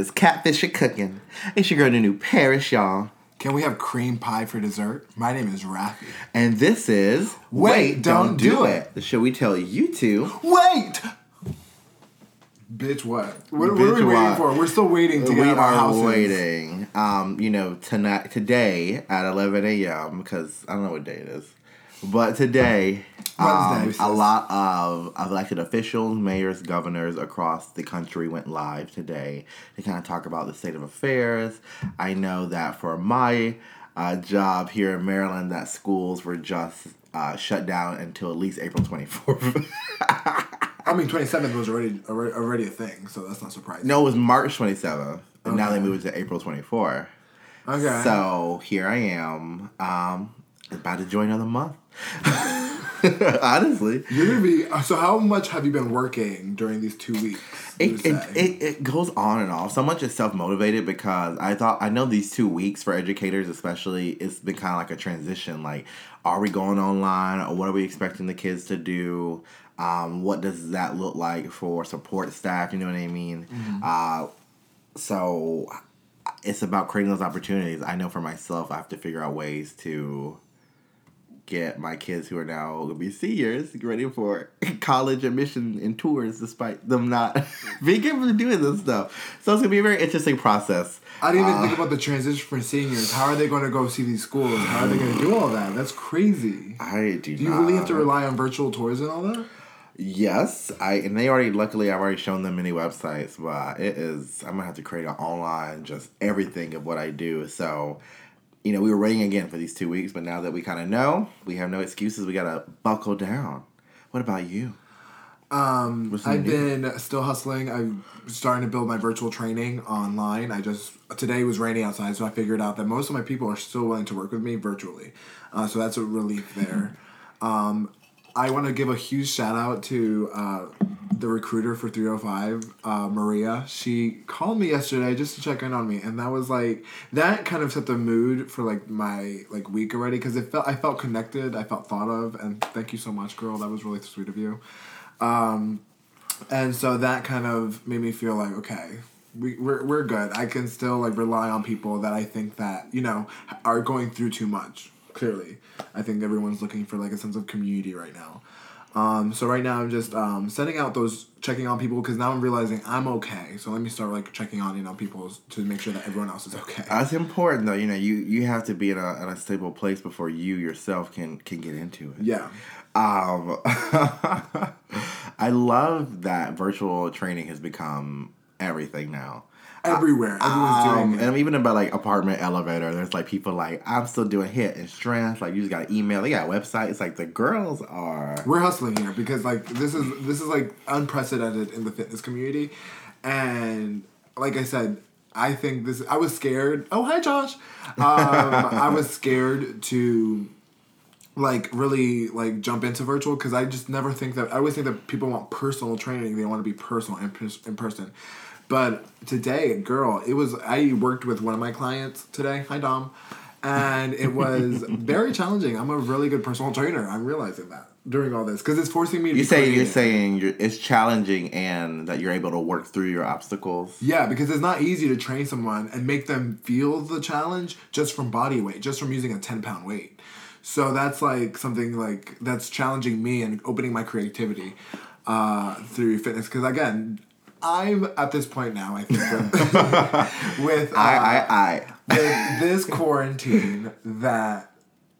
this catfish a cooking. It's your girl, the new Paris, y'all. Can we have cream pie for dessert? My name is Rafi. And this is Wait, Don't Do It. The show we tell you to. Wait! Bitch, what? What, what are we waiting what? for? We're still waiting to we get out of our are houses. waiting. Um, you know, tonight, today at 11 a.m. because I don't know what day it is, but today, um, a lot of elected officials, mayors, governors across the country went live today to kind of talk about the state of affairs. I know that for my uh, job here in Maryland, that schools were just uh, shut down until at least April 24th. I mean, 27th was already, already already a thing, so that's not surprising. no, it was March 27th, and now they moved it to April 24th. Okay. So here I am, um, about to join another month. Honestly, You're gonna be. So, how much have you been working during these two weeks? it, it, it, it goes on and off. So much is self motivated because I thought I know these two weeks for educators, especially, it's been kind of like a transition. Like, are we going online, or what are we expecting the kids to do? Um, what does that look like for support staff? You know what I mean? Uh, so it's about creating those opportunities. I know for myself, I have to figure out ways to get my kids who are now gonna be seniors ready for college admission and tours, despite them not being able to do this stuff. So it's gonna be a very interesting process. I didn't even Uh, think about the transition for seniors. How are they going to go see these schools? How are they going to do all that? That's crazy. I do. Do you really have to rely on virtual tours and all that? Yes, I and they already. Luckily, I've already shown them many websites, but it is. I'm gonna have to create an online just everything of what I do. So, you know, we were waiting again for these two weeks, but now that we kind of know, we have no excuses. We gotta buckle down. What about you? Um, I've been still hustling. I'm starting to build my virtual training online. I just today was raining outside, so I figured out that most of my people are still willing to work with me virtually. Uh, so that's a relief there. um, I want to give a huge shout out to uh, the recruiter for 305, uh, Maria. She called me yesterday just to check in on me, and that was like that kind of set the mood for like my like week already because it felt I felt connected, I felt thought of, and thank you so much, girl. That was really sweet of you. Um, and so that kind of made me feel like okay we, we're, we're good i can still like rely on people that i think that you know are going through too much clearly i think everyone's looking for like a sense of community right now um, so right now i'm just um, sending out those checking on people because now i'm realizing i'm okay so let me start like checking on you know people to make sure that everyone else is okay That's important, though. You know, you you have to be in a, in a stable place before you yourself can can get into it. yeah Um, I love that virtual training has become everything now. Everywhere everyone's Um, doing it and even about like apartment elevator, there's like people like I'm still doing hit and strength. Like you just got email. They got websites. Like the girls are. we're hustling here because like this is this is like unprecedented in the fitness community and like i said i think this i was scared oh hi josh um, i was scared to like really like jump into virtual because i just never think that i always think that people want personal training they want to be personal in, in person but today girl it was i worked with one of my clients today hi dom and it was very challenging i'm a really good personal trainer i'm realizing that during all this because it's forcing me to You say you're saying you're, it's challenging and that you're able to work through your obstacles. Yeah, because it's not easy to train someone and make them feel the challenge just from body weight, just from using a 10 pound weight. So that's like something like that's challenging me and opening my creativity uh, through fitness. Because again, I'm at this point now, I think, with, with, uh, I I I. with this quarantine that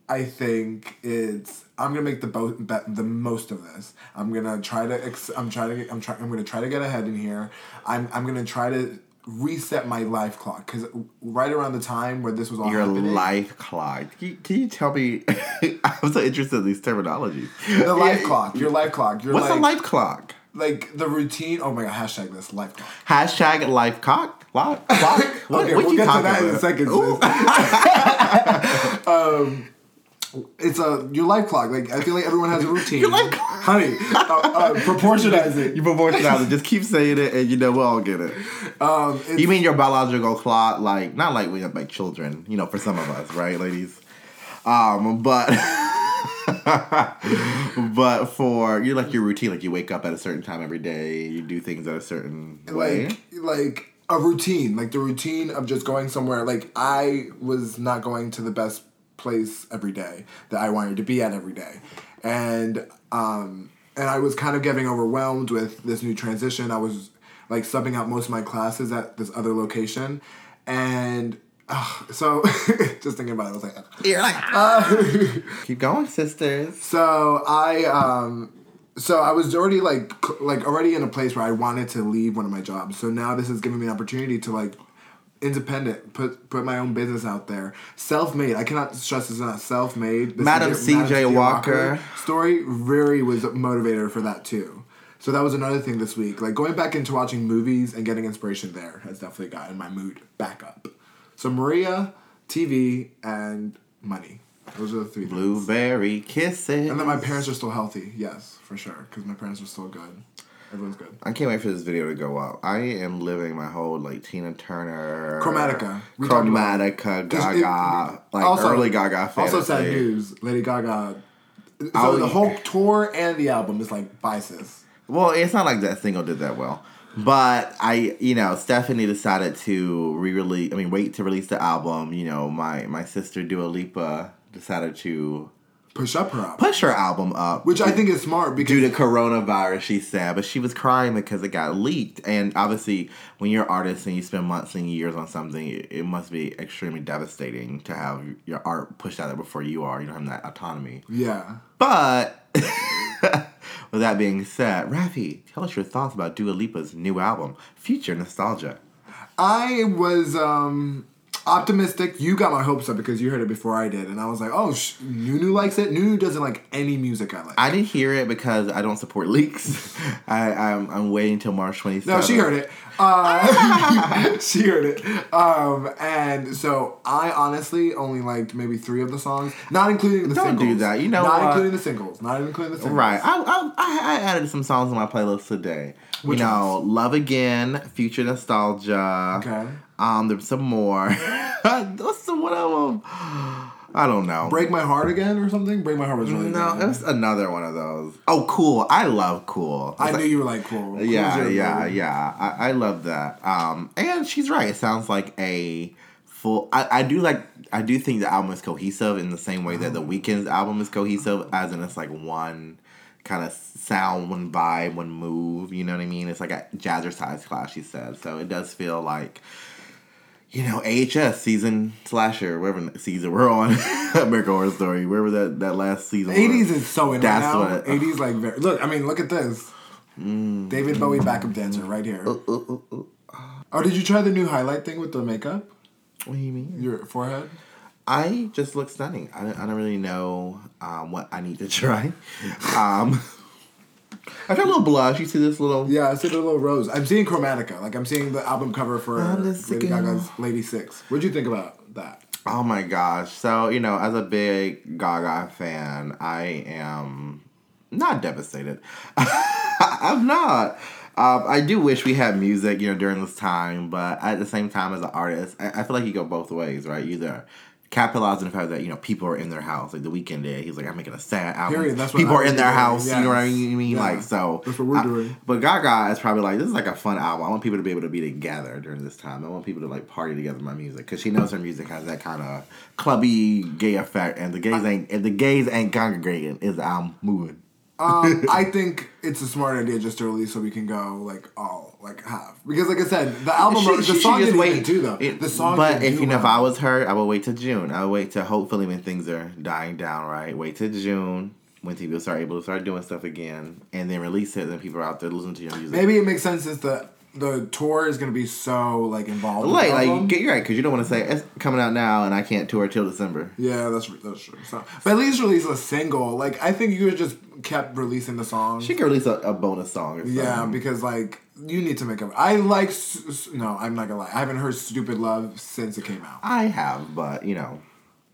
I think it's I'm gonna make the bo- be- the most of this. I'm gonna try to ex- I'm trying to get, I'm trying I'm gonna try to get ahead in here. I'm I'm gonna try to reset my life clock because right around the time where this was all Your happening, life clock. Can you, can you tell me? I'm so interested in these terminologies. the life clock, your life clock, your What's like, a life clock? Like the routine. Oh my god, hashtag this life clock. Hashtag life cock. Lock. Clock. What, okay, what we'll get to that in a second. um, it's a your life clock. Like I feel like everyone has a routine. Your life clock. honey. Uh, uh, proportionize it. You proportionalize it. Just keep saying it, and you know we'll all get it. Um, You mean your biological clock, like not like we have like children, you know, for some of us, right, ladies? Um, but but for you like your routine, like you wake up at a certain time every day, you do things at a certain way. like like a routine, like the routine of just going somewhere. Like I was not going to the best place every day that I wanted to be at every day, and um, and I was kind of getting overwhelmed with this new transition. I was like subbing out most of my classes at this other location, and. Ugh, so, just thinking about it, I was like, ugh. You're like, keep going, sisters. So I um so I was already like c- like already in a place where I wanted to leave one of my jobs. So now this is giving me an opportunity to like independent put put my own business out there. Self-made. I cannot stress this enough. Self-made. Madam is- C.J. Walker. story really was a motivator for that too. So that was another thing this week. Like going back into watching movies and getting inspiration there has definitely gotten my mood back up. So Maria, TV, and money. Those are the three. things. Blueberry kisses. And then my parents are still healthy. Yes, for sure. Because my parents are still good. Everyone's good. I can't wait for this video to go up. I am living my whole like Tina Turner, Chromatica. We talked about it. Chromatica, There's- it- Gaga, like also- early Gaga fantasy. Also, sad news. Lady Gaga. So Oh, the whole tour and the album is like biases. Well, it's not like that single did that well. But I, you know, Stefani decided to re-release. I mean, wait to release the album. You know, my my sister Dua Lipa decided to Push up her up. push her album up, Which I think is smart because due to coronavirus. She said, but she was crying because it got leaked. And obviously, when you're an artist and you spend months and years on something, it, it must be extremely devastating to have your art pushed out there before you are. You don't have that autonomy. yeah. But with that being said, Rafi, tell us your thoughts about Dua Lipa's new album, Future Nostalgia. I was um optimistic. You got my hopes up because you heard it before I did, and I was like, "Oh, sh- Nunu likes it." Nunu doesn't like any music I like. I didn't hear it because I don't support leaks. I, I'm, I'm waiting till March 27th. No, she heard it. Uh, she heard it. Um, and so I honestly only liked maybe three of the songs, not including the Don't singles. do that. You know not what? including the singles. Not including the singles. Right. I, I, I, added some songs on my playlist today. Which you know, Love Again, Future Nostalgia. Okay. Um, there's some more. What's the one of them? I don't know. Break my heart again or something. Break my heart was really No, good. it was another one of those. Oh, cool. I love cool. I knew you were like cool. Cool Yeah, yeah, movie. yeah. I, I love that. Um, and she's right. It sounds like a full. I, I do like. I do think the album is cohesive in the same way that the Weeknd's album is cohesive, as in it's like one kind of sound, one vibe, one move. You know what I mean? It's like a jazzercise class. She said. So it does feel like. You know, AHS season slasher, whatever season we're on, American Horror Story, wherever that, that last season. was. 80s is so in That's right now. what- 80s like very, look. I mean, look at this. Mm. David Bowie backup dancer right here. Uh, Oh, did you try the new highlight thing with the makeup? What do you mean? Your forehead. I just look stunning. I don't, I don't really know um, what I need to try. Um, I got a little blush. You see this little? Yeah, I see the little rose. I'm seeing Chromatica. Like I'm seeing the album cover for Lady Gaga's Lady Six. What'd you think about that? Oh my gosh! So you know, as a big Gaga fan, I am not devastated. I'm not. Um, I do wish we had music, you know, during this time, but at the same time, as an artist, I, I feel like you go both ways, right? You Either capitalize on the fact that you know people are in their house, like the Weeknd did. He's like, I'm making a sad album. Period. That's what people I are in their doing. house. You know what I mean? Yeah. Like so. That's what we're I- doing. But Gaga is probably like, this is like a fun album. I want people to be able to be together during this time. I want people to like party together with my music because she knows her music has that kind of clubby gay effect. And the gays ain't if the gays ain't congregating, is the album moving? Um, I think it's a smart idea just to release so we can go like all like half because like I said the album She- the she song just didn't wait. even though It- the song but if you know, if. I was her, I would wait till June. I would wait to hopefully when things are dying down, right? Wait till June when people start able to start doing stuff again, and then release it. And then people are out there listening to your music. maybe it makes sense since the the tour is gonna be so like involved Like, like get you're right because you don't want to say it's coming out now and I can't tour till December. yeah that's that's true so but at least release a single like I think you could just kept releasing the songs She could release a, a bonus song. Or something. Yeah, because like you need to make up. I like. No, I'm not gonna lie. I haven't heard "Stupid Love" since it came out. I have, but you know,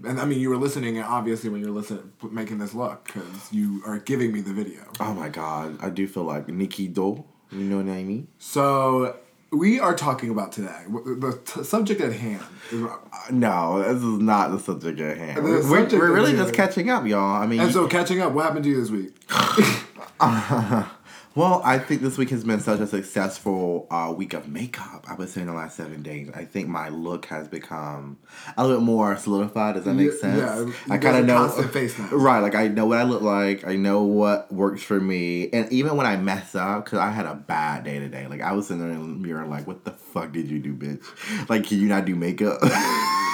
And I mean, you were listening obviously when you're listening, making this look because you are giving me the video. oh my god, I do feel like Nikki Do. You know what I mean? So we are talking about today. The t- subject at hand. Uh, No, this is not the subject at hand. We're, we're, subject we're really just catching up, y'all. I mean, and so catching up. What happened to you this week? Well, I think this week has been such a successful uh, week of makeup. I would say in the last seven days, I think my look has become a little bit more solidified. Does that make Yeah, sense? yeah, I kind of know, face right? Like I know what I look like. I know what works for me, and even when I mess up, because I had a bad day today. Like I was sitting there in the mirror, like, "What the fuck did you do, bitch? Like, can you not do makeup?"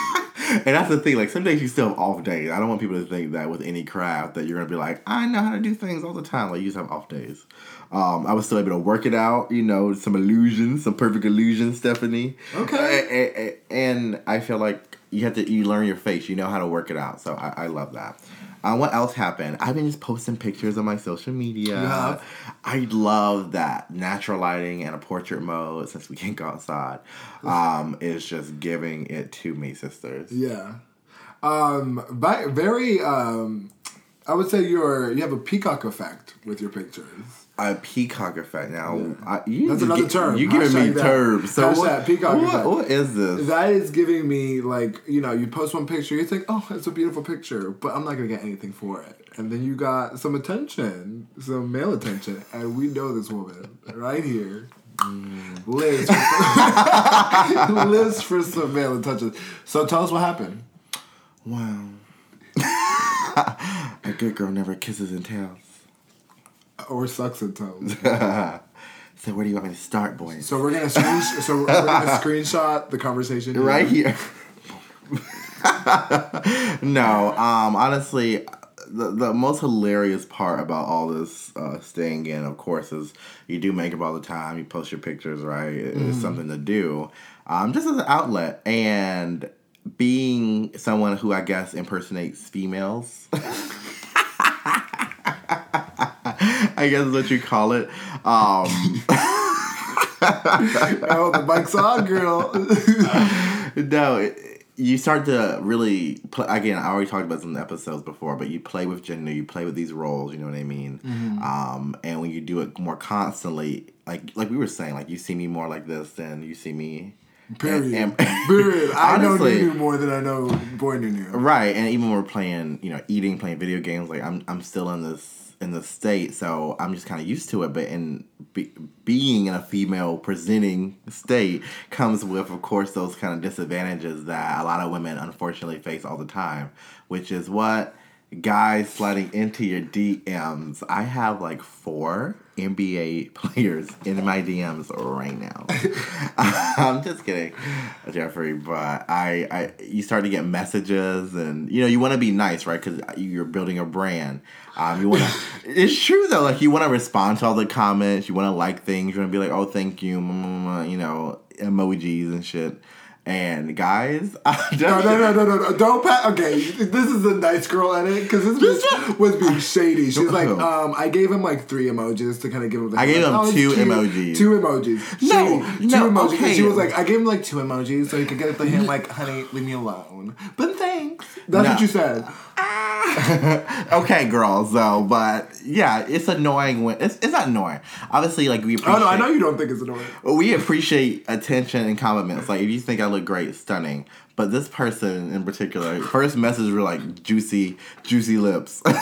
And that's the thing, like some days you still have off days. I don't want people to think that with any craft that you're gonna be like, I know how to do things all the time. Like you just have off days. Um, I was still able to work it out, you know, some illusions, some perfect illusions, Stefani. Okay. A- a- a- And I feel like you have to you learn your face, you know how to work it out. So I, I love that. Uh, what else happened? I've been just posting pictures on my social media. have? I love that natural lighting and a portrait mode since we can't go outside. Um, is just giving it to me, sisters. Yeah. Um, but very, um, I would say you're, you have a peacock effect with your pictures. A peacock effect. Now, I, you That's another gi- term. You giving me terms. So Hashtag what, peacock what, effect. what is this? That is giving me like, you know, you post one picture, you think, oh, it's a beautiful picture, but I'm not gonna get anything for it. And then you got some attention, some male attention, and we know this woman right here. Mm. Lives for, lives for some male attention. So tell us what happened. Wow. a good girl never kisses and tells. Or sucks in toes. So where do you want me to start, boys? So we're gonna screen- so we're gonna screenshot the conversation here. right here. no, um, honestly, the, the most hilarious part about all this uh, staying in, of course, is you do makeup all the time. You post your pictures, right? It- It's something to do, um, just as an outlet. And being someone who I guess impersonates females. I guess is what you call it. Um, Oh, the mic's on, girl. no, it, you start to really play. Again, I already talked about some episodes before, but you play with gender, you play with these roles. You know what I mean? Um, and when you do it more constantly, like like we were saying, like you see me more like this than you see me. Period. And- Period. I know Honestly- Nunu more than I know Boy Nunu. Right, and even when we're playing, you know, eating, playing video games, like I'm, I'm still in this in this state, so I'm just kind of used to it. But in be, being in a female presenting state comes with, of course, those kind of disadvantages that a lot of women unfortunately face all the time, which is what guys sliding into your DMs. I have like four NBA players in my DMs right now. I'm just kidding, Jeffrey. But I, I, you start to get messages, and you know you want to be nice, right? Because you're building a brand. Um, you want to. it's true though. Like you want to respond to all the comments. You want to like things. You want to be like, oh, thank you, mm, mm, mm, you know, emojis and shit. And guys, No, no, no, no, no, no. Don't pat. Okay, this is a nice girl edit because this bitch was being shady. She's like, um, I gave him like three emojis to kind of give him. The I gave him it's two emojis. Two emojis. No, Shady. no, two emojis. Okay. she was like, I gave him like two emojis so he could get it to him. Like, honey, leave me alone. But thanks. That's No. what you said. okay, girls, though, but yeah, it's annoying when it's, it's not annoying. Obviously, like we appreciate. Oh no, I know you don't think it's annoying. we appreciate attention and compliments. Like if you think I look great, stunning. But this person in particular, first message were like juicy, juicy lips.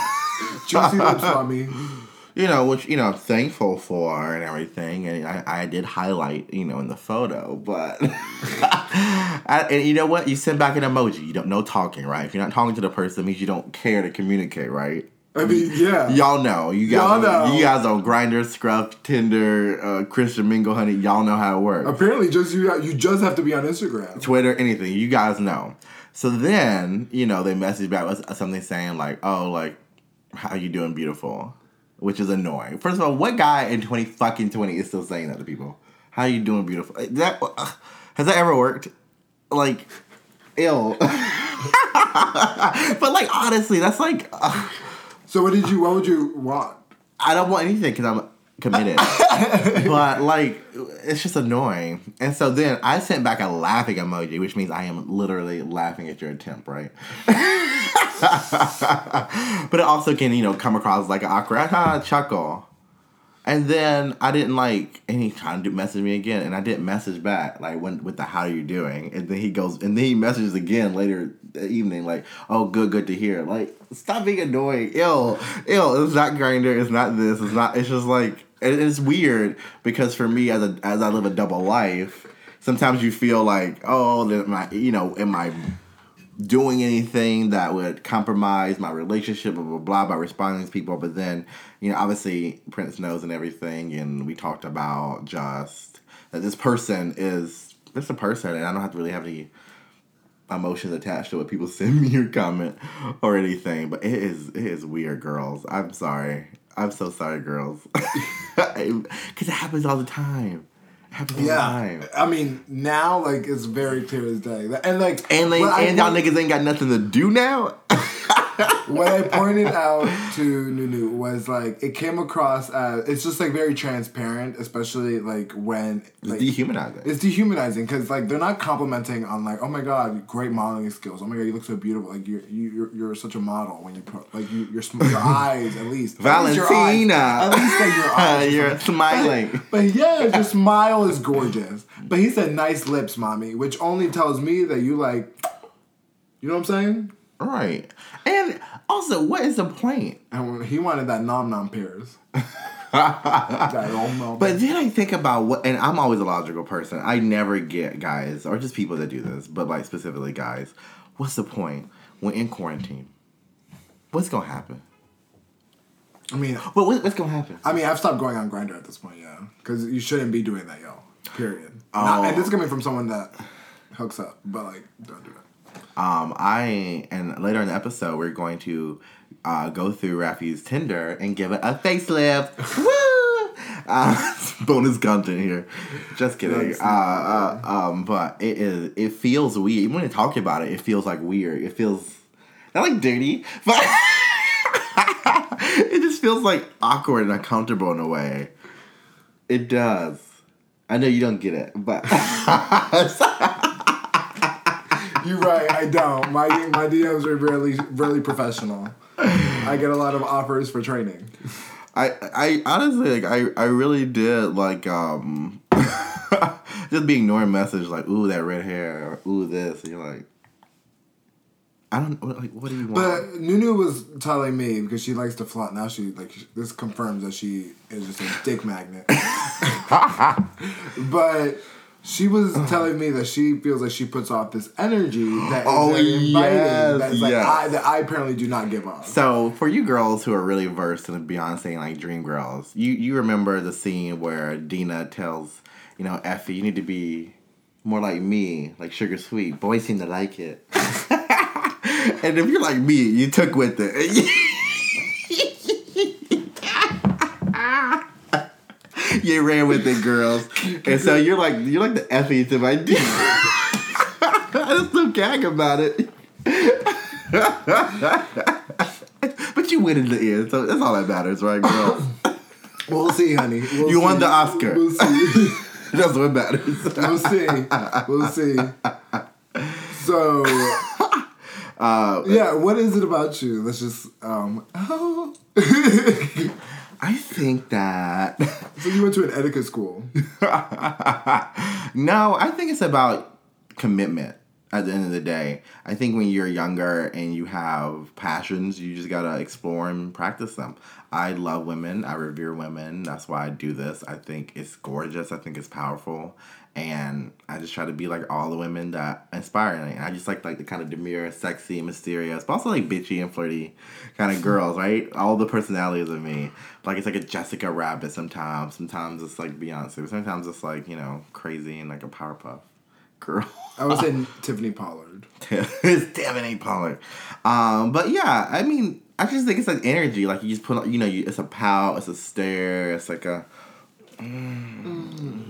Juicy lips on me. you know, which you know I'm thankful for and everything, and I, I did highlight, you know, in the photo, but I, and you know what? You send back an emoji. You don't know talking, right? If you're not talking to the person, it means you don't care to communicate, right? I mean, yeah. Y'all know. You guys, Y'all know. You guys on Grindr, Scruff, Tinder, uh, Christian Mingle, honey. Y'all know how it works. Apparently, just you. You just have to be on Instagram. Twitter, anything. You guys know. So then, you know, they message back with something saying like, "Oh, like, how you doing, beautiful," which is annoying. First of all, what guy in twenty fucking twenty is still saying that to people? How you doing, beautiful? That uh, has that ever worked? Like, ill. but like, honestly, that's like, uh, So, what did you? What would you want? I don't want anything because I'm committed. but like, it's just annoying. And so then I sent back a laughing emoji, which means I am literally laughing at your attempt, right? but it also can, you know, come across like an awkward ah, chuckle. And then I didn't like, and he tried to message me again, and I didn't message back like when with the how are you doing, and then he goes, and then he messages again later evening like, oh good, good to hear. Like, stop being annoying. Ill, ill. It's not Grindr. It's not this. It's not. It's just like it's weird because for me, as a as I live a double life, sometimes you feel like, oh, that my, you know, am I doing anything that would compromise my relationship, blah blah blah, by responding to people? But then, you know, obviously Prince knows and everything, and we talked about just that this person is just a person, and I don't have to really have any emotions attached to what people send me or comment or anything. But it is it is weird, girls. I'm sorry. I'm so sorry, girls. Because it happens all the time. It happens all the Yeah, time. I mean now like it's very clear as day, and like And like, and y'all niggas ain't got nothing to do now. what I pointed out to Nunu was like it came across as it's just like very transparent, especially like when It's dehumanizing. it's dehumanizing because like they're not complimenting on like oh my god great modeling skills oh my god you look so beautiful like you're you, you're, you're such a model when you put like you, your your eyes at least At least your eyes. Valentina. at least like your eyes You're smiling. But yeah, your smile is gorgeous. But he said nice lips, mommy, which only tells me that you like. You know what I'm saying? Right. And also, what is the point? And he wanted that nom nom pears. that nom nom. But then I think about what, and I'm always a logical person. I never get guys, or just people that do this, but like specifically guys. What's the point when in quarantine? What's gonna happen? I mean, what what's gonna happen? I mean, I've stopped going on Grindr at this point, yeah, because you shouldn't be doing that, yo. Period. Not- Oh. and this oh. is coming from someone that hooks up, but like, don't do that. Um, I and later in the episode we're going to uh, go through Rafi's Tinder and give it a facelift. Woo! Uh, bonus content here. Just kidding. Uh, uh, um, but it is. It feels weird. Even when you talk about it, it feels like weird. It feels not like dirty, but it just feels like awkward and uncomfortable in a way. It does. I know you don't get it, but You're right. I don't. My my DMs are really really professional. I get a lot of offers for training. I I honestly like I I really did like um just being ignoring message like ooh that red hair or ooh this and you're like I don't like what do you want? But Nunu was telling me because she likes to flaunt. Now she like this confirms that she is just a dick magnet. but she was telling me that she feels like she puts off this energy that is Oh, inviting. yes, that is like yes. I that I apparently do not give off. so for you girls who are really versed in Beyonce and like Dreamgirls, you you remember the scene where Deena tells you know Effie you need to be more like me, like sugar sweet. Boys seem to like it. and if you're like me, you took with it. you ran with it, girls. And so you're like you're like the Effie to my D. I still gag about it. but you win in the end, so that's all that matters, right, girl? We'll see, honey. We'll You won the Oscar. We'll see. that's what matters. We'll see. We'll see. So, Uh, yeah, what is it about you? Let's just um. so I think that so you went to an etiquette school. no, I think it's about commitment at the end of the day. I think when you're younger and you have passions, you just gotta explore and practice them. I love women, I revere women. That's why I do this. I think it's gorgeous, I think it's powerful. And I just try to be like all the women that inspire me. And I just like like the kind of demure, sexy, mysterious, but also like bitchy and flirty kind of girls, right? All the personalities of me. Like it's like a Jessica Rabbit sometimes. Sometimes it's like Beyonce. Sometimes it's like, you know, crazy and like a Powerpuff girl. I was in Tiffany Pollard. it's damn it Pollard. Um, but yeah, I mean, I just think it's like energy. Like you just put, on, you know, you, it's a pout, it's a stare, it's like a. mm.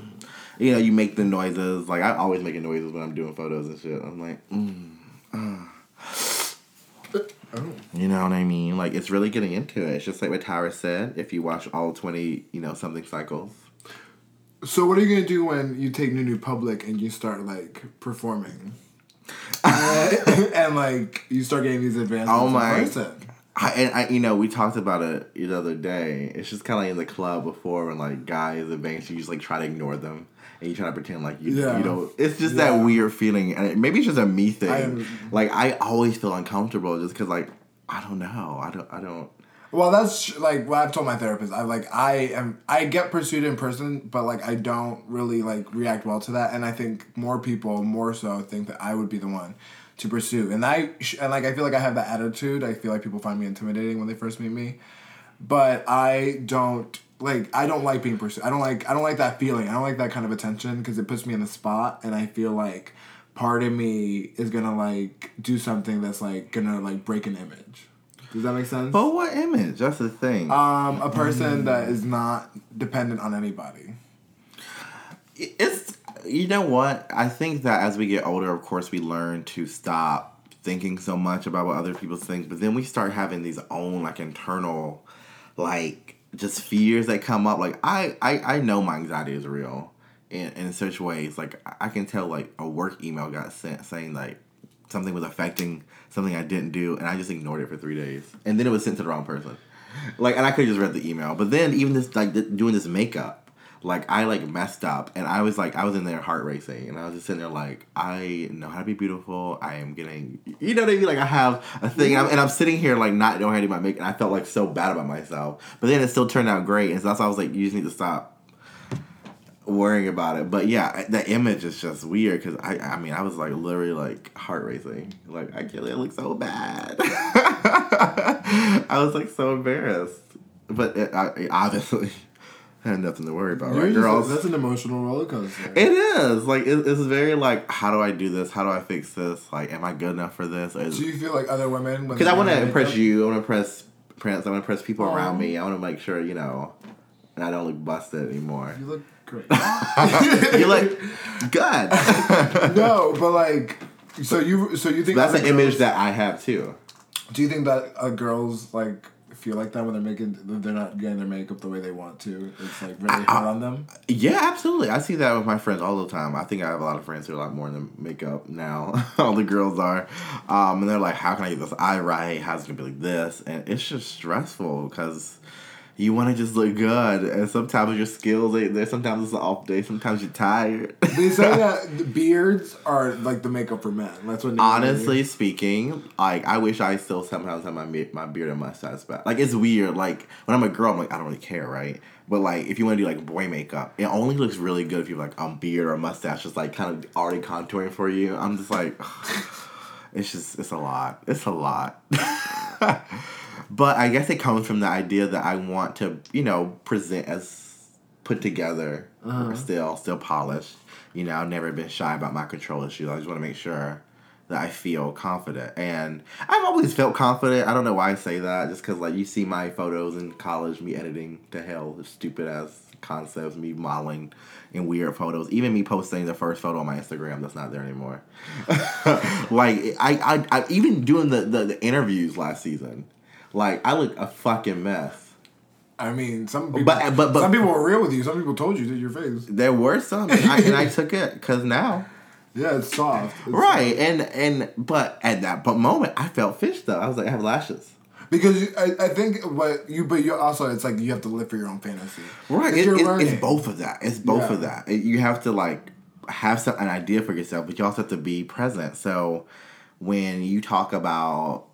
You know, you make the noises. Like I always making noises when I'm doing photos and shit. I'm like, mm, Oh. you know what I mean? Like it's really getting into it. It's just like what Tyra said. If you watch all twenty, you know, something cycles. So what are you gonna do when you take Nunu public and you start like performing? Uh, and, and, like you start getting these advances? Oh my-. I, and I, you know, we talked about it the other day. It's just kind of like in the club before when like guys advance, you just like try to ignore them and you try to pretend like you, Yeah. you know. It's just Yeah. that weird feeling, and maybe it's just a me thing. I like I always feel uncomfortable just because like I don't know, I don't, I don't. Well, that's like what I've told my therapist. I like I am I get pursued in person, but like I don't really like react well to that, and I think more people more so think that I would be the one to pursue, and I and like I feel like I have that attitude. I feel like people find me intimidating when they first meet me, but I don't like I don't like being pursued. I don't like I don't like that feeling. I don't like that kind of attention because it puts me in the spot, and I feel like part of me is gonna like do something that's like gonna like break an image. Does that make sense? But what image? That's the thing. Um, a person that is not dependent on anybody. it's you know what i think that as we get older of course we learn to stop thinking so much about what other people think but then we start having these own like internal like just fears that come up like i i, I know my anxiety is real in, in such ways like i can tell like a work email got sent saying like something was affecting something i didn't do and i just ignored it for three days and then it was sent to the wrong person like and i could have just read the email but then even this like th- doing this makeup like I like messed up and I was like I was in there heart racing and I was just sitting there like I know how to be beautiful. I am getting you know what I mean? Like I have a thing and I'm, and I'm sitting here like not knowing how to do my makeup and I felt like so bad about myself. But then it still turned out great and so that's why I was like you just need to stop worrying about it. But yeah, the image is just weird because I I mean I was like literally like heart racing. Like I can't it looks so bad. I was like so embarrassed. But it, I, obviously I had nothing to worry about, You're right, just- girls? that's an emotional roller coaster. It is like it, it's very like how do I do this? How do I fix this? Like, am I good enough for this? Do you feel like other women? Because I want to impress you. I want to impress Prince. I want to impress people around me. I want to make sure you know, and I don't look busted anymore. You look great. you look good. no, but like, so you so you think That's other an image that I have too. Do you think that uh, girls like feel like that when they're making they're not getting their makeup the way they want to? It's like really hard on them. Yeah, absolutely. I see that with my friends all the time. I think I have a lot of friends who are a lot more in the makeup now. all the girls are, um, and they're like, "How can I get this eye right? How's it gonna be like this?" And it's just stressful because you want to just look good, and sometimes your skills ain't there. Sometimes it's an off day. Sometimes you're tired. They say that the beards are like the makeup for men. That's what. Honestly speaking, like I wish I still sometimes have my my beard and mustache back. Like it's weird. Like when I'm a girl, I'm like I don't really care, right? But like if you want to do like boy makeup, it only looks really good if you have like um beard or mustache, just like kind of already contouring for you. I'm just like, it's just it's a lot. It's a lot. but I guess it comes from the idea that I want to, you know, present as put together, Uh-huh. still still polished. You know, I've never been shy about my control issues. I just want to make sure that I feel confident, and I've always felt confident. I don't know why I say that, just because like you see my photos in college, me editing to hell, stupid ass concepts, me modeling in weird photos, even me posting the first photo on my Instagram that's not there anymore. like I, I, I even doing the, the the interviews last season, like I look a fucking mess. I mean, some people, But- but- but- some people were real with you. Some people told you to your face. There were some, and I, and I took it because now. Yeah, it's soft. It's Right, and and but at that but moment, I felt fish though. I was like, I have lashes. Because you, I, I think what you, but you also, it's like you have to live for your own fantasy. right? it, it- it's both of that. It's both of that. You have to like have some an idea for yourself, but you also have to be present. So when you talk about,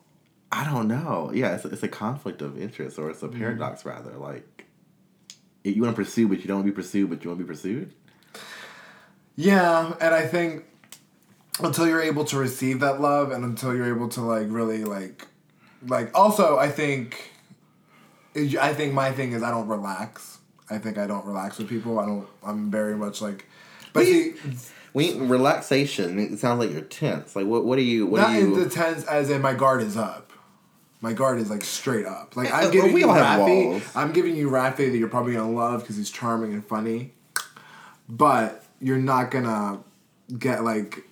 I don't know, yeah, it's, it's a conflict of interest, or it's Mm-hmm. a paradox rather. Like you want to pursue, but you don't want to be pursued, but you want to be pursued. Yeah, and I think until you're able to receive that love and until you're able to like really like like also I think I think my thing is I don't relax. I think I don't relax with people. I don't I'm very much like but see When relaxation, it sounds like you're tense. Like what? What are you? What not are in you? the tense as in my guard is up. My guard is like straight up. Like I'm giving we you all have Rafi. walls. I'm giving you Rafi that you're probably gonna love because he's charming and funny. But you're not gonna get like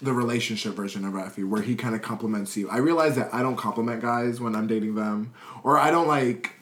the relationship version of Rafi where he kind of compliments you. I realize that I don't compliment guys when I'm dating them, or I don't like.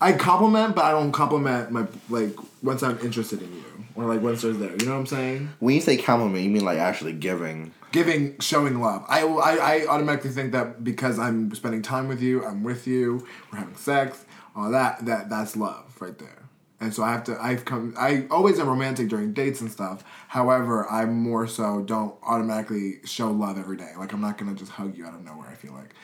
I compliment, but I don't compliment my like once I'm interested in you, or like there's there. You know what I'm saying? when you say compliment, you mean like actually giving. giving showing love I, I i automatically think that because i'm spending time with you i'm with you we're having sex all that that that's love right there and so i have to i've come i always am romantic during dates and stuff however i more so don't automatically show love every day like i'm not gonna just hug you out of nowhere i feel like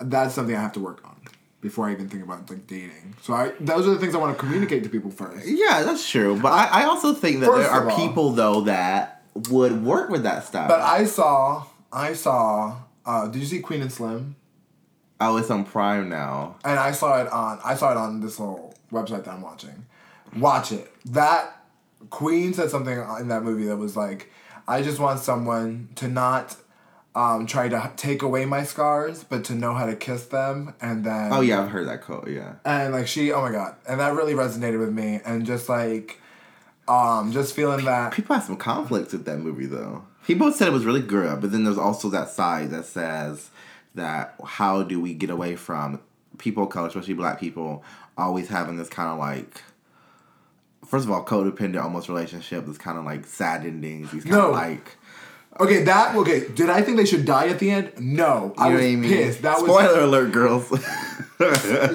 that's something i have to work on before I even think about like dating. So I those are the things I want to communicate to people first. Yeah, that's true. But I, I also think that First there are all- people though that would work with that stuff. But I saw I saw uh, did you see Queen and Slim? oh, it's on Prime now. And I saw it on I saw it on this little website that I'm watching. Watch it. That Queen said something in that movie that was like, I just want someone to not um, try to take away my scars, but to know how to kiss them, and then Oh yeah, I've heard that quote. Yeah. and like she, oh my god, and that really resonated with me, and just like, um, just feeling that People have some conflicts with that movie though. People said it was really good, but then there's also that side that says that how do we get away from people of color, especially black people, always having this kind of like first of all, codependent almost relationship, this kind of like sad endings, these kind No. of like okay, that okay. Did I think they should die at the end? No, I you was what I mean? pissed. That was Spoiler alert, girls.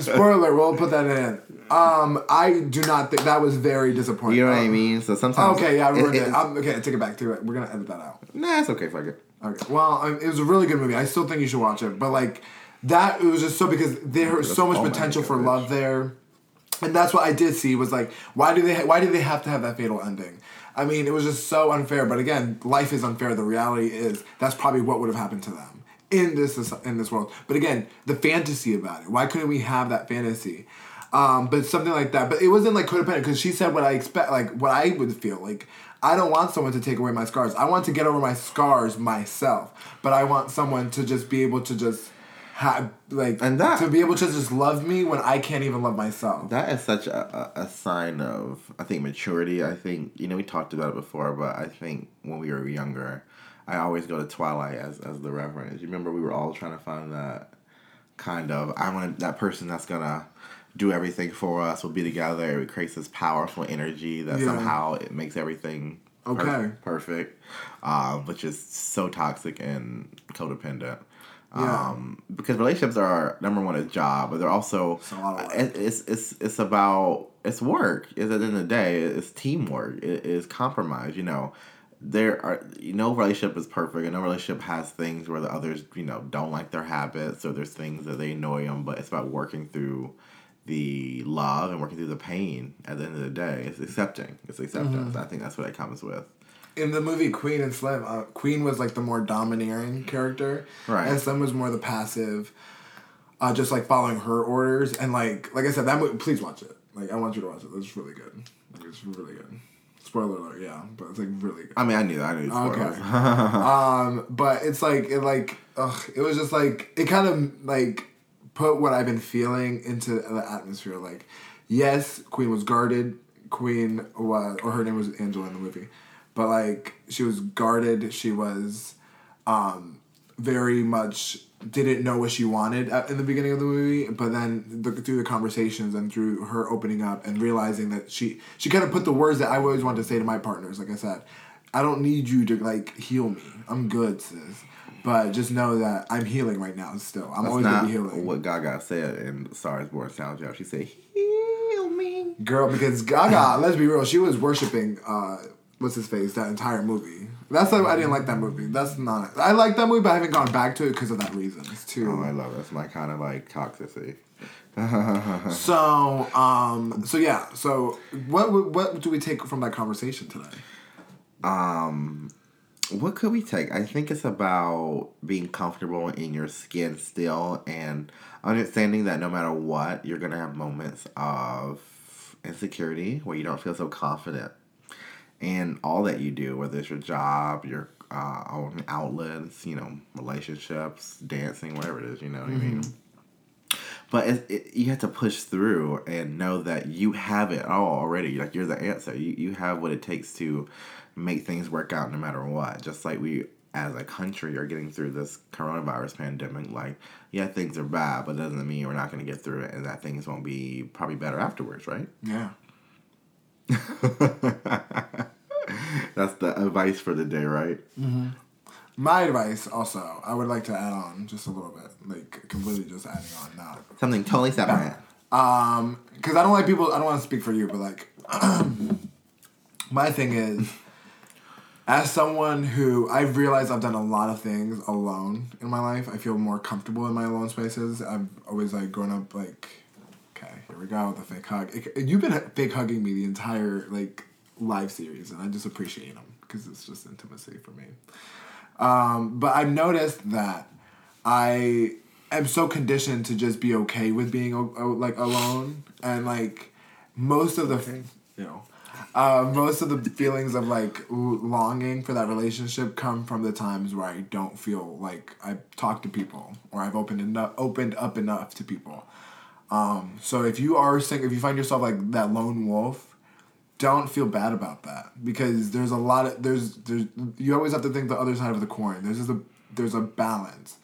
spoiler. Alert, we'll put that in. Um, I do not think that was very disappointing. you know what I Um, mean? So sometimes Okay, yeah, I ruined it- it. I'm, okay, take it back to it. We're gonna edit that out. Nah, it's okay, fuck it. Okay. Well, I it was a really good movie. I still think you should watch it, but like that, it was just so because there was so much Oh potential for love there, and that's what I did see was like, why do they why do they have to have that fatal ending? I mean, it was just so unfair. But again, life is unfair. The reality is that's probably what would have happened to them in this in this world. But again, the fantasy about it. Why couldn't we have that fantasy? Um, but something like that. But it wasn't like codependent because she said what I expect, like what I would feel like. I don't want someone to take away my scars. I want to get over my scars myself. But I want someone to just be able to just have like And that- to be able to just love me when I can't even love myself. That is such a, a, a sign of, I think, maturity. I think, you know, we talked about it before, but I think when we were younger, I always go to Twilight as, as the reference. You remember we were all trying to find that kind of, I want that person that's to do everything for us, we'll be together. It creates this powerful energy that Yeah. somehow it makes everything per- Okay. perfect, um, which is so toxic and codependent. Yeah. Um, because relationships are number one a job, but they're also It's a lot of work. it- it's it's it's about it's work. It's at the end of the day, it's teamwork. It is compromise. You know, there are no relationship is perfect, and no relationship has things where the others you know don't like their habits or there's things that they annoy them. But it's about working through the love and working through the pain. At the end of the day, it's accepting. It's acceptance. Mm-hmm. I think that's what it comes with. In the movie Queen and Slim, uh, Queen was like the more domineering character, Right. And Slim was more the passive, uh, just like following her orders. And like, like I said, that movie. Please watch it. Like, I want you to watch it. It's really good. Like, it's really good. Spoiler alert, yeah, but it's like really good. I mean, I knew that. I knew. Okay. um, but it's like it like ugh, it was just like it kind of like put what I've been feeling into the atmosphere. Like, yes, Queen was guarded. Queen was, or her name was Angela in the movie, but like she was guarded. She was, um, very much didn't know what she wanted at, in the beginning of the movie, but then the, through the conversations and through her opening up and realizing that she she kind of put the words that I always wanted to say to my partners. Like I said, I don't need you to like heal me. I'm good, sis. But just know that I'm healing right now. Still, I'm That's always gonna be healing, what Gaga said in Stars Born soundtrack. She said, "Heal me." girl. Because Gaga, let's be real, she was worshiping uh, what's his face that entire movie. That's why I didn't like that movie. That's not. I like that movie, but I haven't gone back to it because of that reason. It's too. Oh, I love it. That's my kind of like toxicity. So, um, so yeah. So, what what do we take from that conversation today? Um, what could we take? I think it's about being comfortable in your skin still and understanding that no matter what, you're gonna have moments of insecurity where you don't feel so confident in all that you do, whether it's your job, your uh, own outlets, you know, relationships, dancing, whatever it is, you know what I mean? But it, it, you have to push through and know that you have it all already. Like you're the answer. You, you have what it takes to make things work out no matter what. Just like we as a country are getting through this coronavirus pandemic. Like, yeah, things are bad, but it doesn't mean we're not going to get through it and that things won't be probably better afterwards, right? Yeah. That's the advice for the day, right? My advice, also, I would like to add on just a little bit, like completely just adding on now. Something totally separate. Um, because I don't like people. I don't want to speak for you, but like, my thing is, as someone who I've realized I've done a lot of things alone in my life, I feel more comfortable in my alone spaces. I've always like grown up like, okay, here we go with the fake hug. It- you've been fake hugging me the entire like live series, and I just appreciate them because it's just intimacy for me. Um, but I've noticed that I am so conditioned to just be okay with being like alone, and like most of the you know. Uh, most of the feelings of like longing for that relationship come from the times where I don't feel like I talk to people or I've opened enough, opened up enough to people. Um, so if you are sing- if you find yourself like that lone wolf, don't feel bad about that because there's a lot of there's there's you always have to think the other side of the coin. There's just a there's a balance,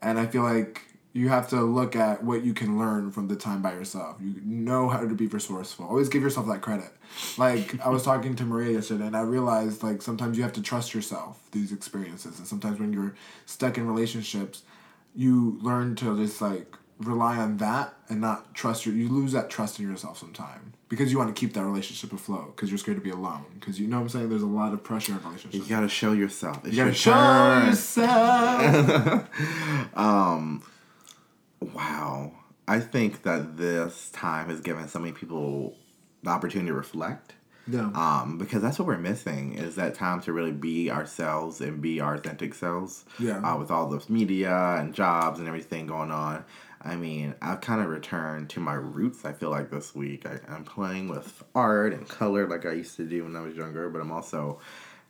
and I feel like you have to look at what you can learn from the time by yourself. You know how to be resourceful. Always give yourself that credit. Like I was talking to Maria yesterday, and I realized like sometimes you have to trust yourself these experiences, and sometimes when you're stuck in relationships, you learn to just like rely on that and not trust your. You lose that trust in yourself sometime because you want to keep that relationship afloat because you're scared to be alone because you know what I'm saying. There's a lot of pressure in relationships. You gotta show yourself. It's You gotta your show turn. yourself. Wow. I think that this time has given so many people the opportunity to reflect. yeah. Um, because that's what we're missing is that time to really be ourselves and be our authentic selves. Yeah. Uh, with all this media and jobs and everything going on. I mean, I've kind of returned to my roots. I feel like this week I, I'm playing with art and color like I used to do when I was younger, but I'm also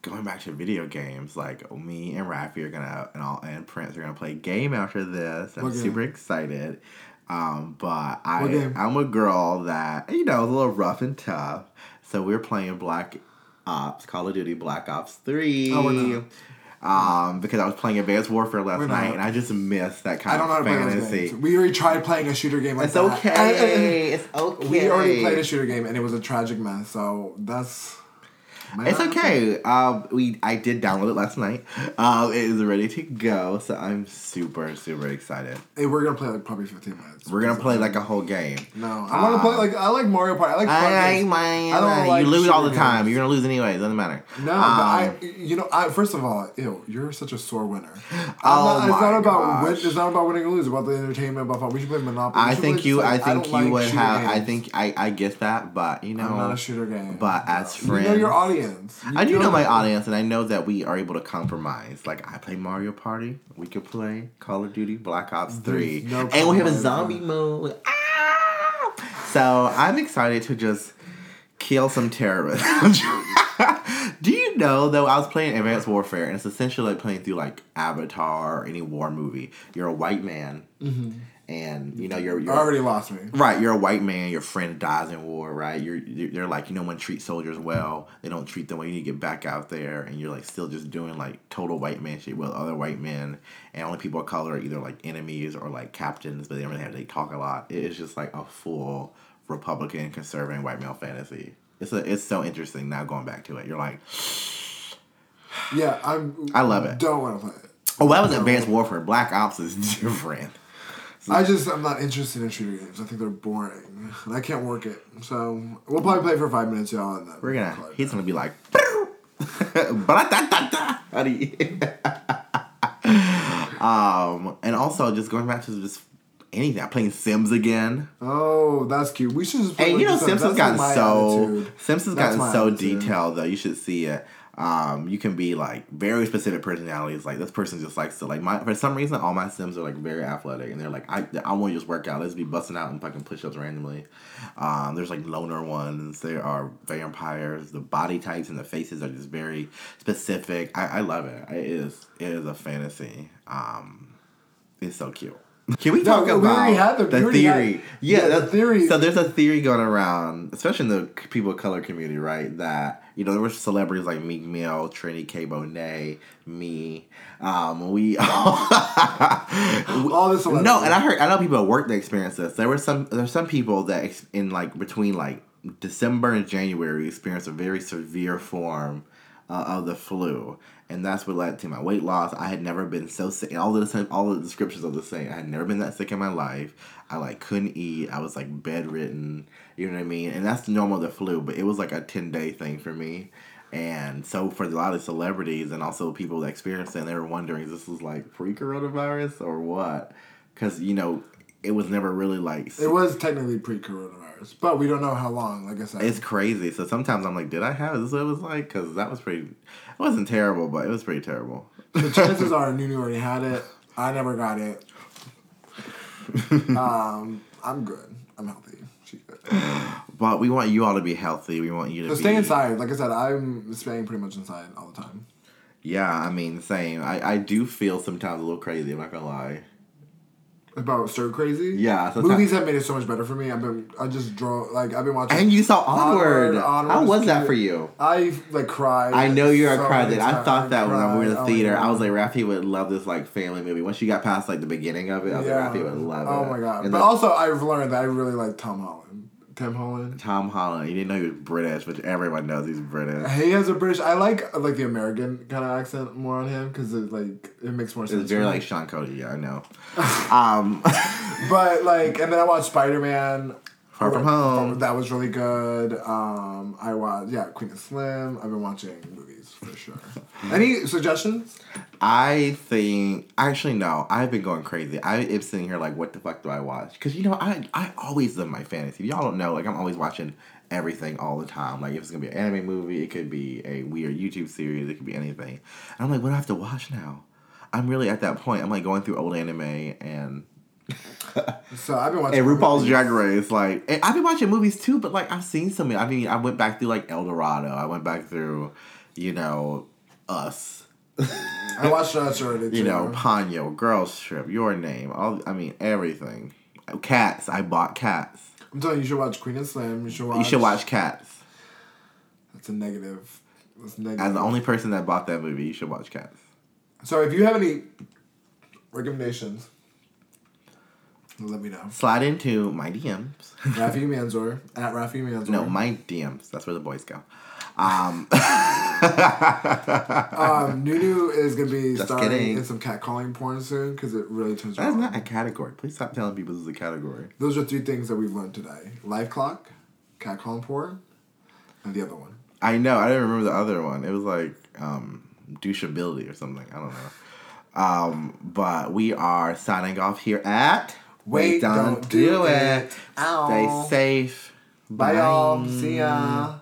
going back to video games. Like me and Rafi are gonna and all and Prince are gonna play a game after this. I'm game? super excited. Um, but I game? I'm a girl that you know is a little rough and tough. So we're playing Black Ops, Call of Duty Black Ops Three. Oh. Um, because I was playing Advanced Warfare last We're not. night, and I just missed that kind I don't know how of to play those fantasy. games. We already tried playing a shooter game like It's that. okay. It's okay. We already played a shooter game and it was a tragic mess. So that's. might It's okay. Um, we I did download it last night. Um, it is ready to go, so I'm super super excited. Hey, we're gonna play like probably 15 minutes. We're gonna play like a whole game. No, I want to play like I like Mario Party. I like. fun I, games. my, I don't like you lose all the shooter time. games. You're gonna lose anyway. It doesn't matter. No, Um, but I, you know, I first of all, ew, you're such a sore winner. I'm Oh not, it's my not about win, gosh. it's not about winning or losing. It's about the entertainment. About fun. We should play Monopoly. We I should think play you. I like- think don't you like would shooter have. I games. think I. I get that, but you know. I'm not a shooter game. But as friends, You know friends- your audience. You I do know my audience, and I know that we are able to compromise. Like I play Mario Party, we could play Call of Duty Black Ops Three, no and we have a compromise. Zombie mode. Ah! So I'm excited to just kill some terrorists. do you know though? I was playing Advanced Warfare, and it's essentially like playing through like Avatar or any war movie. You're a white man, and you know you're, You you're already lost me. Right, you're a white man. Your friend dies in war, right? You're you're you're like you know when treat soldiers well, they don't treat them well. You need to get back out there, and you're like still just doing like total white man shit with other white men, and only people of color are either like enemies or like captains, but they don't really have they talk a lot. It is just like a full Republican conservative white male fantasy. It's a, it's so interesting now going back to it. You're like, Yeah, I'm. I love it. Don't want to play it. oh, that was Advanced Warfare. Black Ops is different. I just I'm not interested in shooter games. I think they're boring, and I can't work it. So we'll probably play for five minutes, y'all, and then We're gonna. it He's gonna be like. Um, and also just going back to just anything. I'm playing Sims again, Oh, that's cute. We should just. play and you know Sims has gotten so attitude. Sims has gotten so attitude. detailed though. You should see it. Um, you can be like very specific personalities. Like this person just likes to like my for some reason all my Sims are like very athletic and they're like I I want to just work out. Let's be busting out and fucking push ups randomly. Um, there's like loner ones. There are vampires. The body types and the faces are just very specific. I, I love it. It is it is a fantasy. Um, it's so cute. Can we talk about already had the- we the had- theory? yeah, yeah, the the theory- So there's a theory going around, especially in the people of color community, right? That you know there were celebrities like Meek Mill, Trinity K. Bonet, me. Um, we All the celebrities. no, and I heard I know people at work that experienced this. There were some there's some people that in like between like December and January experienced a very severe form uh, of the flu, and that's what led to my weight loss. I had never been so sick. All the same, all the descriptions are the same. I had never been that sick in my life. I like couldn't eat. I was like bedridden. You know what I mean? And that's normal the flu, but it was like a ten day thing for me. And so for a lot of celebrities and also people that experienced it, they were wondering, this was like pre-coronavirus or what? Because you know, it was never really like. It was technically pre-coronavirus, but we don't know how long. Like I said, It's crazy. So sometimes I'm like, did I have? Is this what it was like? Because that was pretty. It wasn't terrible, but it was pretty terrible. the chances are Nunu already had it. I never got it. um, I'm good. I'm healthy. She's good. But we want you all to be healthy. We want you to So be, stay inside. Like I said, I'm staying pretty much inside all the time. Yeah, I mean, same. I, I do feel sometimes a little crazy. I'm not gonna lie. About stir crazy. Yeah, sometimes- movies have made it so much better for me. I've been I just draw like I've been watching. And you saw Onward. Onward How is was that for you? I like cried. I know you're a so cry many that I thought that when we were in the cried. theater. Oh I was like, Rafi would love this like family movie. Once you got past like the beginning of it, I was like, Rafi would love oh it. Oh my god! And but also, I've learned that I really like Tom Holland. Tim Holland. Tom Holland, you didn't know he was British, which everyone knows he's British. He has a British. I like like the American kind of accent more on him because it like it makes more sense. It's very like Sean Cody. Yeah, I know. um, But like, and then I watched Spider Man. Far From Home. That was really good. Um, I watched yeah Queen & Slim. I've been watching movies for sure. Any suggestions? I think actually no. I've been going crazy. I am sitting here like, what the fuck do I watch? Because you know, I I always live my fantasy. Y'all don't know. Like I'm always watching everything all the time. Like if it's gonna be an anime movie, it could be a weird YouTube series, it could be anything. And I'm like, what do I have to watch now? I'm really at that point. I'm like going through old anime and So I've been watching and RuPaul's movies. Drag Race. Like I've been watching movies too, but like I've seen so many. I mean, I went back through like El Dorado. I went back through, you know, Us. I watched that already. you know, Ponyo, Girls Trip, Your Name, all I mean everything. Cats, I bought Cats. I'm telling you, you should watch Queen & Slim. You should watch. You should watch Cats. That's a negative. That's negative. As the only person that bought that movie, you should watch Cats. So if you have any recommendations, let me know. Slide into my DMs. Rafi Manzor at Rafi Manzor. no, my DMs. That's where the boys go. Um, um, Nunu is gonna be Just starring kidding. in some catcalling porn soon because it really turns that's not a category. Please stop telling people this is a category. Those are three things that we've learned today: life clock, catcalling porn, and the other one. I know. I didn't remember the other one. It was like um, doucheability or something. I don't know. Um, but we are signing off here at Wait, Don't Do It. Ow. Stay safe. Bye, y'all. See ya.